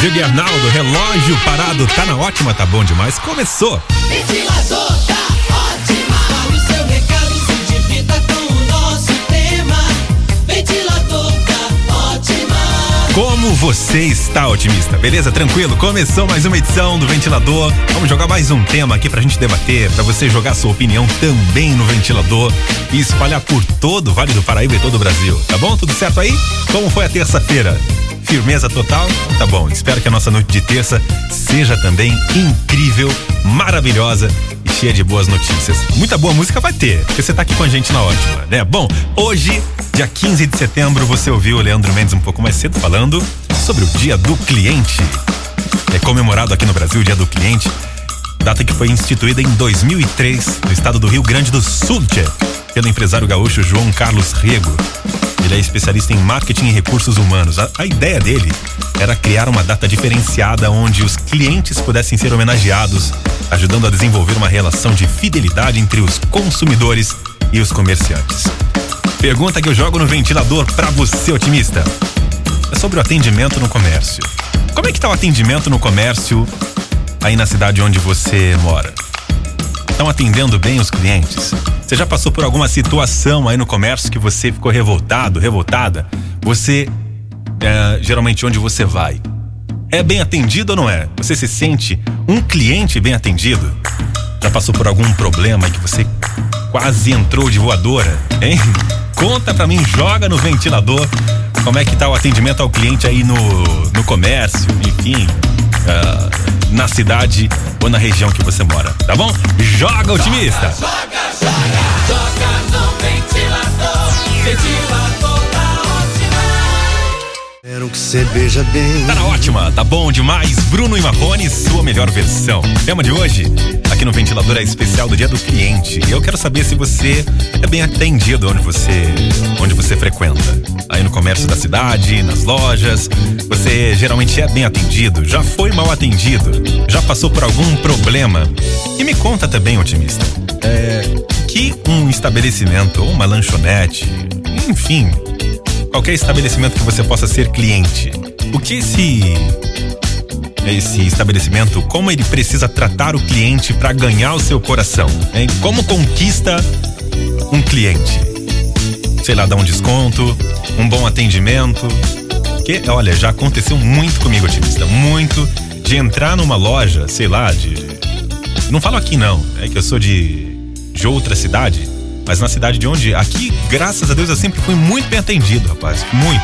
Diego Arnaldo, relógio parado, tá na ótima, tá bom demais. Começou! Ventilador tá ótima. Fale o seu recado, se divirta com o nosso tema. Ventilador tá ótima. Como você está, otimista? Beleza? Tranquilo? Começou mais uma edição do Ventilador. Vamos jogar mais um tema aqui pra gente debater, pra você jogar sua opinião também no ventilador e espalhar por todo o Vale do Paraíba e todo o Brasil. Tá bom? Tudo certo aí? Como foi a terça-feira? Firmeza total? Tá bom. Espero que a nossa noite de terça seja também incrível, maravilhosa e cheia de boas notícias. Muita boa música vai ter, porque você tá aqui com a gente na ótima, né? Bom, hoje, dia 15 de setembro, você ouviu o Leandro Mendes um pouco mais cedo falando sobre o Dia do Cliente. É comemorado aqui no Brasil o Dia do Cliente, data que foi instituída em 2003 no estado do Rio Grande do Sul, pelo empresário gaúcho João Carlos Rego. Ele é especialista em marketing e recursos humanos. A, a ideia dele era criar uma data diferenciada onde os clientes pudessem ser homenageados, ajudando a desenvolver uma relação de fidelidade entre os consumidores e os comerciantes. Pergunta que eu jogo no ventilador pra você, otimista. É sobre o atendimento no comércio. Como é que tá o atendimento no comércio aí na cidade onde você mora? Estão atendendo bem os clientes? Você já passou por alguma situação aí no comércio que você ficou revoltado, revoltada? Você, é, geralmente, onde você vai? É bem atendido ou não é? Você se sente um cliente bem atendido? Já passou por algum problema que você quase entrou de voadora, hein? Conta pra mim, joga no ventilador como é que tá o atendimento ao cliente aí no, no comércio, enfim, ah, na cidade ou na região que você mora, tá bom? Joga, otimista! Joga, joga, joga no ventilador. Ventilador tá ótima. Quero que você beija bem. Tá na ótima, tá bom demais. Bruno e Marrone, sua melhor versão. Tema de hoje, aqui no Ventilador é especial do Dia do Cliente. E eu quero saber se você é bem atendido onde você, onde você frequenta. Aí no comércio da cidade, nas lojas, você geralmente é bem atendido, já foi mal atendido, já passou por algum problema. E me conta também, otimista, é, que um estabelecimento ou uma lanchonete, enfim, qualquer estabelecimento que você possa ser cliente. O que esse esse estabelecimento, como ele precisa tratar o cliente para ganhar o seu coração, hein? Como conquista um cliente? Sei lá, dá um desconto, um bom atendimento. Que, olha, já aconteceu muito comigo, otimista, muito de entrar numa loja, sei lá, de não falo aqui não, é que eu sou de de outra cidade, mas na cidade de onde aqui, graças a Deus, eu sempre fui muito bem atendido, rapaz, muito.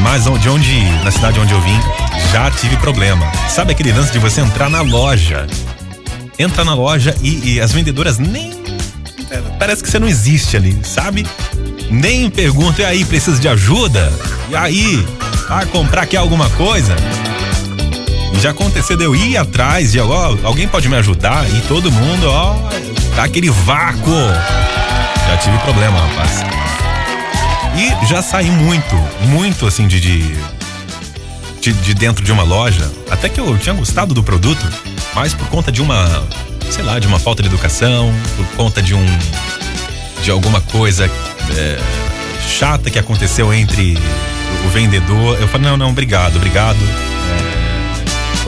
Mas de onde, na cidade onde eu vim, já tive problema. Sabe aquele lance de você entrar na loja? Entra na loja e, e as vendedoras nem. Parece que você não existe ali, sabe? Nem pergunta, e aí, precisa de ajuda? E aí? Ah, comprar aqui alguma coisa? E Já aconteceu de eu ir atrás de ó, alguém pode me ajudar e todo mundo, ó, tá aquele vácuo. Já tive problema, rapaz. E já saí muito, muito assim de, de, de, de dentro de uma loja. Até que eu tinha gostado do produto, mas por conta de uma, sei lá, de uma falta de educação, por conta de um, de alguma coisa é, chata que aconteceu entre o vendedor. Eu falei, não, não, obrigado, obrigado.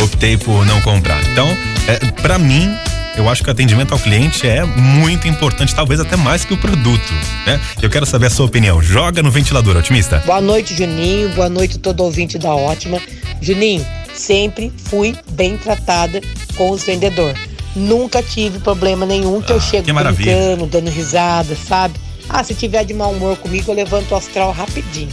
É, optei por não comprar. Então, é, para mim, eu acho que o atendimento ao cliente é muito importante, talvez até mais que o produto, né? Eu quero saber a sua opinião. Joga no ventilador, otimista. Boa noite, Juninho. Boa noite, todo ouvinte da Ótima. Juninho, sempre fui bem tratada com os vendedores. Nunca tive problema nenhum que Ah, eu chego que maravilha. brincando, dando risada, sabe? Ah, se tiver de mau humor comigo, eu levanto o astral rapidinho.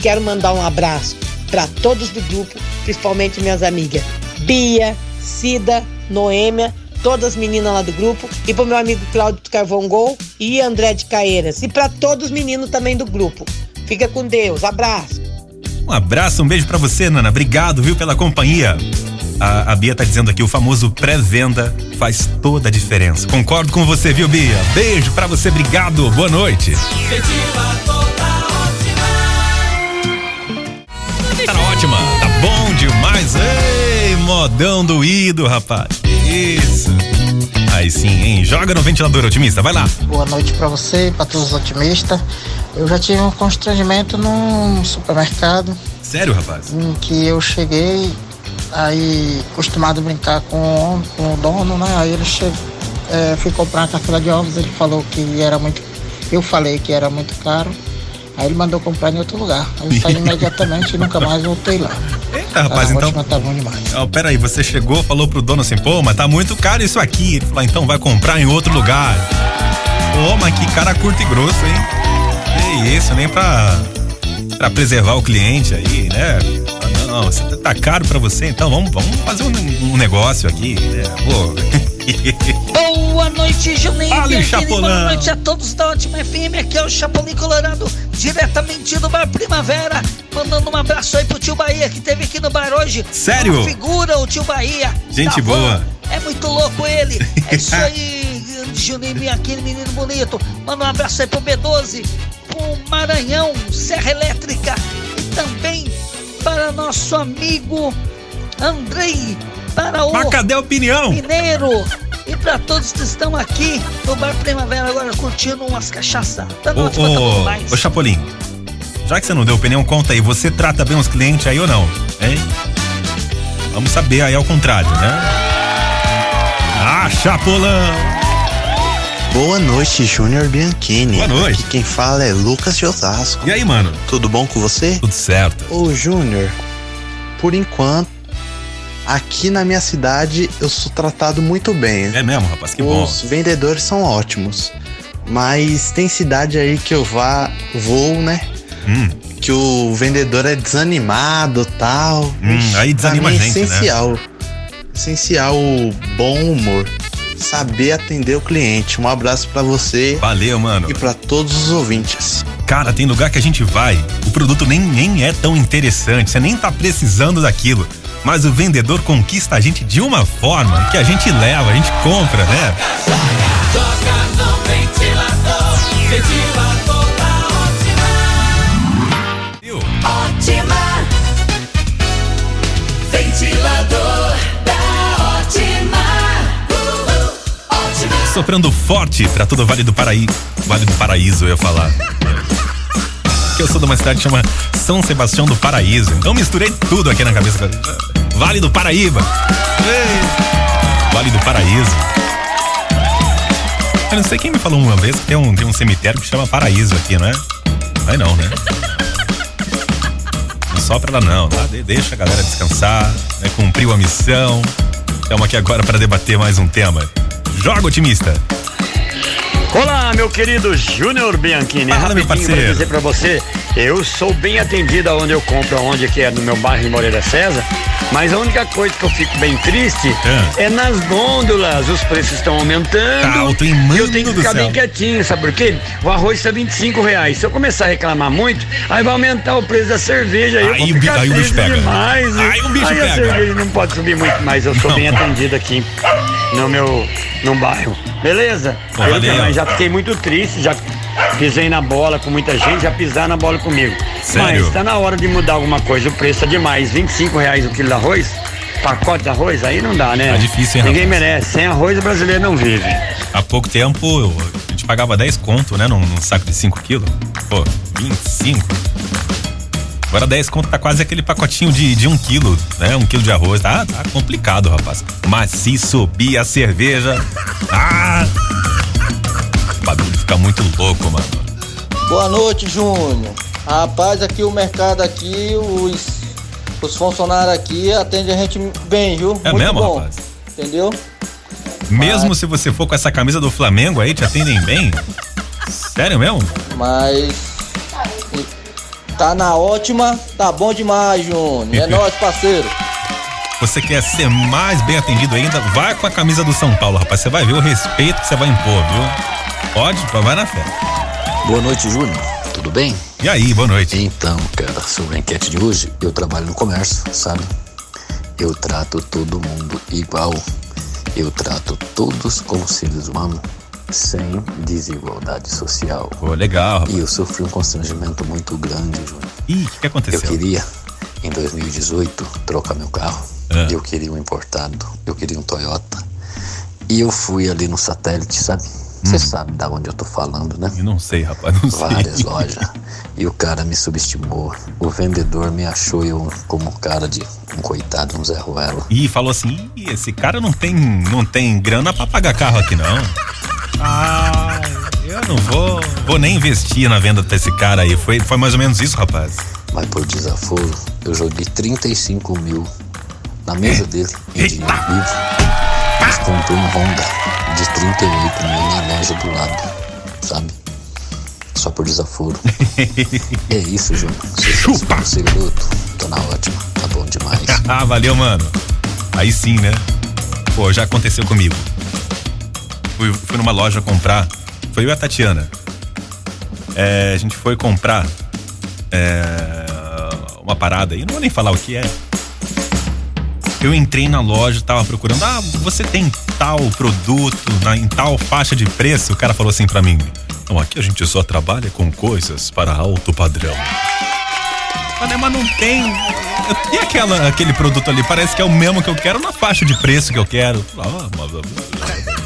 Quero mandar um abraço para todos do grupo, principalmente minhas amigas Bia, Cida, Noêmia, todas as meninas lá do grupo, e pro meu amigo Cláudio Carvão Gol e André de Caeiras, e para todos os meninos também do grupo. Fica com Deus, abraço. Um abraço, um beijo pra você, Nana. Obrigado, viu, pela companhia. A, a Bia tá dizendo aqui, o famoso pré-venda faz toda a diferença. Concordo com você, viu, Bia? Beijo pra você, obrigado, boa noite. Tá ótima, tá bom demais. Ei, modão doído, rapaz. Isso. Aí sim, hein? Joga no ventilador otimista, vai lá. Boa noite para você, para todos os otimistas. Eu já tive um constrangimento num supermercado. Sério, rapaz? em que eu cheguei, aí acostumado a brincar com, com o dono, né? Aí ele chegou, é, fui comprar uma cartela de ovos, ele falou que era muito. Eu falei que era muito caro. Aí ele mandou comprar em outro lugar. Aí eu saí imediatamente e nunca mais voltei lá. Eita, rapaz, a então. ótima tá bom demais. Ó, peraí, você chegou, falou pro dono assim, pô, mas tá muito caro isso aqui. Ele falou, então vai comprar em outro lugar. Pô, mas que cara curto e grosso, hein? Que isso, nem pra, pra preservar o cliente aí, né? Não, você tá caro pra você, então vamos, vamos fazer um, um negócio aqui, né? Boa noite, Juninho. Bianchini. Chapolão. Boa noite a todos da Ótima FM. Aqui é o Chapolin Colorado, diretamente do Bar Primavera. Mandando um abraço aí pro tio Bahia, que teve aqui no bar hoje. Sério? Uma figura, o tio Bahia. Gente van. boa. É muito louco ele. É isso aí, Juninho Bianchini, menino bonito. Manda um abraço aí pro B12, pro Maranhão, Serra Elétrica. E também para nosso amigo Andrei, para o Mas cadê a opinião? Mineiro. E pra todos que estão aqui no Bar Primavera agora curtindo umas cachaça. Tá Ô, ótimo, tá bom ô, ô Chapolin, já que você não deu opinião, conta aí, você trata bem os clientes aí ou não? Hein? Vamos saber aí ao contrário, né? Ah, Chapolão! Boa noite, Júnior Bianchini. Boa noite. Aqui quem fala é Lucas de Osasco. E aí, mano? Tudo bom com você? Tudo certo. Ô, Júnior, por enquanto, aqui na minha cidade eu sou tratado muito bem. É mesmo, rapaz, que bom. Os vendedores são ótimos. Mas tem cidade aí que eu vá, vou, né? Hum, Que o vendedor é desanimado tal. Hum, Ixi, aí desanima mim a gente, né? é essencial. Essencial o bom humor. Saber atender o cliente. Um abraço pra você valeu, mano. e pra todos os ouvintes. Cara, tem lugar que a gente vai, o produto nem, nem é tão interessante, você nem tá precisando daquilo. Mas o vendedor conquista a gente de uma forma que a gente leva, a gente compra, né? Joga no ventilador, ventilador Soprando forte pra todo o Vale do Paraíso. Vale do Paraíso, eu ia falar. Eu sou de uma cidade que chama São Sebastião do Paraíso. Então misturei tudo aqui na cabeça. Vale do Paraíba. Vale do Paraíso. Eu não sei quem me falou uma vez que tem um, tem um cemitério que chama Paraíso aqui, não é? É não, né? Não só pra lá não, tá? De- Deixa a galera descansar, né? Cumpriu a missão. Estamos aqui agora para debater mais um tema. Joga otimista. Olá, meu querido Júnior Bianchini. Fala, meu parceiro. pra dizer pra você, eu sou bem atendido aonde eu compro, aonde que é no meu bairro em Moreira César, mas a única coisa que eu fico bem triste É. é, nas gôndolas, os preços estão aumentando. Tá alto, hein, e mano eu tenho que ficar bem quietinho, sabe por quê? O arroz tá 25 reais. Se eu começar a reclamar muito, aí vai aumentar o preço da cerveja. Aí, eu Aí vou o bi- ficar aí o bicho pega. demais. Aí o bicho aí pega. a cerveja não pode subir muito mais. Eu sou Não. bem atendido aqui no meu no bairro. Beleza? Pô, Eu valeu. também já fiquei muito triste, já pisei na bola com muita gente, já pisaram na bola comigo. Sério? Mas tá na hora de mudar alguma coisa. O preço é demais. 25 reais o quilo de arroz, pacote de arroz, aí não dá, né? Tá difícil, hein, Ninguém rapaz? merece. Sem arroz o brasileiro não vive. Há pouco tempo a gente pagava 10 conto, né? Num, num saco de 5 quilos. Pô, 25. Agora 10 conto tá quase aquele pacotinho de, de 1 quilo, né? Um quilo de arroz. Tá, tá complicado, rapaz. Mas se subir a cerveja. Ah! O bagulho fica muito louco, mano. Boa noite, Júnior. Rapaz, aqui o mercado aqui, os, os funcionários aqui atendem a gente bem, viu? É Muito mesmo, bom. rapaz? Entendeu? Mesmo se você for com essa camisa do Flamengo aí, te atendem bem? Sério mesmo? Mas tá na ótima, tá bom demais, Júnior. É nóis, parceiro. Você quer ser mais bem atendido ainda? Vai com a camisa do São Paulo, rapaz. Você vai ver o respeito que você vai impor, viu? Pode, vai na fé. Boa noite, Júnior. Tudo bem? E aí, boa noite. Então, cara, sobre a enquete de hoje, eu trabalho no comércio, sabe? Eu trato todo mundo igual. Eu trato todos como seres humanos, sem desigualdade social. Pô, legal, rapaz. E eu sofri um constrangimento muito grande, Júnior. Ih, o que, que Eu aconteceu? queria, em 2018, trocar meu carro. Ah. Eu queria um importado, eu queria um Toyota. E eu fui ali no satélite, sabe? Você sabe da onde eu tô falando, né? Eu não sei, rapaz, não sei. Várias lojas. E o cara me subestimou. O vendedor me achou eu como um cara de um coitado, um Zé Ruelo. E falou assim: "Ih, esse cara não tem, não tem grana pra pagar carro aqui não. Ah, eu não vou, vou nem investir na venda desse cara aí. Foi, foi mais ou menos isso, rapaz. Mas por desaforo, eu joguei 35 mil na mesa dele, em dinheiro vivo. Mas comprei um Honda de 38 mil na loja do lado, sabe? Só por desaforo. é isso, Júnior. Chupa! Você, garoto. Tô na ótima, tá bom demais. ah, valeu, mano. Aí sim, né? Pô, já aconteceu comigo. Fui, fui numa loja comprar. Foi eu e a Tatiana. É, a gente foi comprar é, uma parada aí, não vou nem falar o que é. Eu entrei na loja, tava procurando, ah, você tem tal produto na, em tal faixa de preço? O cara falou assim pra mim, não, aqui a gente só trabalha com coisas para alto padrão. Mas, mas não tem. E aquela, aquele produto ali? Parece que é o mesmo que eu quero na faixa de preço que eu quero. Ah, mas...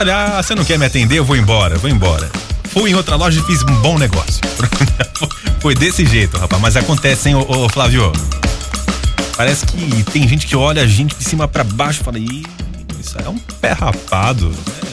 Olha, ah, você não quer me atender? Eu vou embora, vou embora. Fui em outra loja e fiz um bom negócio. Foi desse jeito, rapaz. Mas acontece, hein, ô, ô, Flávio? Parece que tem gente que olha a gente de cima para baixo e fala, Ih, isso é um pé rapado. né?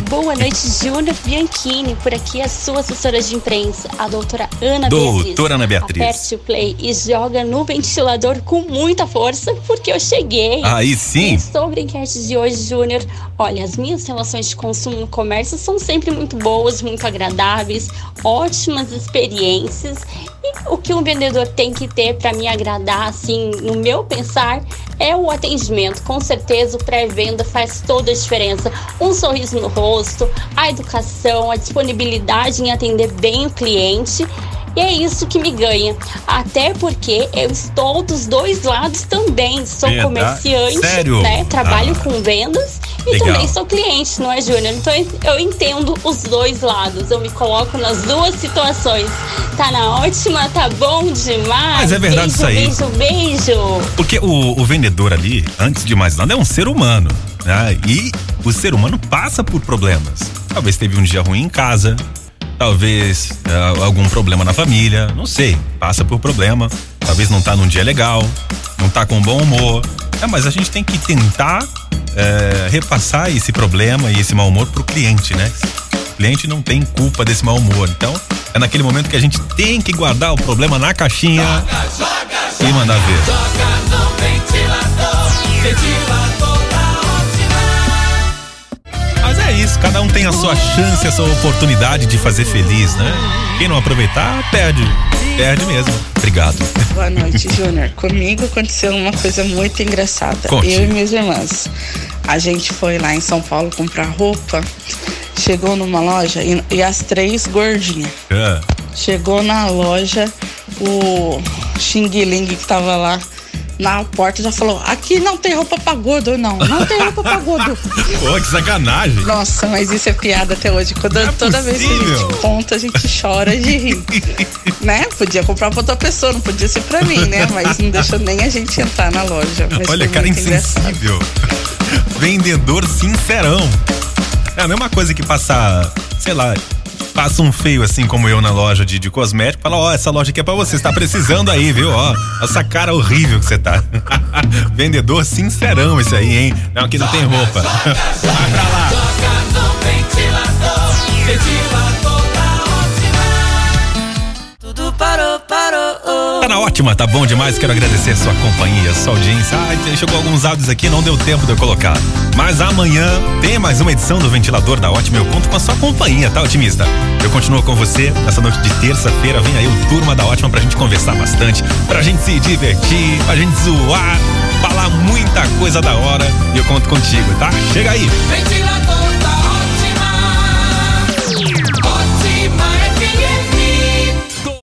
Boa noite, Júnior Bianchini. Por aqui a sua assessora de imprensa, a doutora Ana Beatriz. Doutora Ana Beatriz. Aperte o play e joga no ventilador com muita força, porque eu cheguei. Aí sim. E sobre a enquete de hoje, Júnior, olha, as minhas relações de consumo no comércio são sempre muito boas, muito agradáveis, ótimas experiências. E o que um vendedor tem que ter para me agradar, assim, no meu pensar, é o atendimento. Com certeza, o pré-venda faz toda a diferença. Um sorriso no rosto, a educação, a disponibilidade em atender bem o cliente. E é isso que me ganha. Até porque eu estou dos dois lados também. Sou Verdade? comerciante, Sério? né? Trabalho Ah. com vendas e Legal. também sou cliente, não é, Júnior? Então eu entendo os dois lados. Eu me coloco nas duas situações. Tá na ótima, tá bom demais. Mas é verdade beijo, isso aí. Beijo, beijo. Porque o, o vendedor ali, antes de mais nada, é um ser humano. Né? E o ser humano passa por problemas. Talvez teve um dia ruim em casa, talvez ah, algum problema na família, não sei. Passa por problema. Talvez não tá num dia legal, não tá com bom humor. É, mas a gente tem que tentar eh, repassar esse problema e esse mau humor pro cliente, né? O cliente não tem culpa desse mau humor. Então, é naquele momento que a gente tem que guardar o problema na caixinha e mandar ver. Mas é isso, cada um tem a sua chance, a sua oportunidade de fazer feliz, né? Quem não aproveitar, perde. Perde mesmo. Obrigado. Boa noite, Júnior. Comigo aconteceu uma coisa muito engraçada. Conte. Eu e minhas irmãs. A gente foi lá em São Paulo comprar roupa. Chegou numa loja e, e as três gordinhas. É. Chegou na loja, o Xing Ling que tava lá na porta já falou: aqui não tem roupa pra gordo, não. Não tem roupa pra gordo. Pô, que sacanagem. Nossa, mas isso é piada até hoje. Quando, é toda vez que a possível. gente conta, a gente chora de rir. né? Podia comprar pra outra pessoa, não podia ser pra mim, né? Mas não deixou nem a gente entrar na loja. Olha, cara muito engraçado. Vendedor sincerão. É a mesma coisa que passar, sei lá, passa um feio assim como eu na loja de, de cosmético, fala, ó, essa loja aqui é pra você, você tá precisando aí, viu? Ó, essa cara horrível que você tá. Vendedor sincerão esse aí, hein? Não, aqui não tem roupa. Vai pra lá. Tudo Tá na ótima, tá bom demais. Quero agradecer a sua companhia, a sua audiência. Ah, chegou alguns áudios aqui, não deu tempo de eu colocar. Mas amanhã tem mais uma edição do Ventilador da Ótima. Eu conto com a sua companhia, tá, otimista? Eu continuo com você nessa noite de terça-feira. Vem aí o Turma da Ótima pra gente conversar bastante, pra gente se divertir, pra gente zoar, falar muita coisa da hora. E eu conto contigo, tá? Chega aí. Ventilador.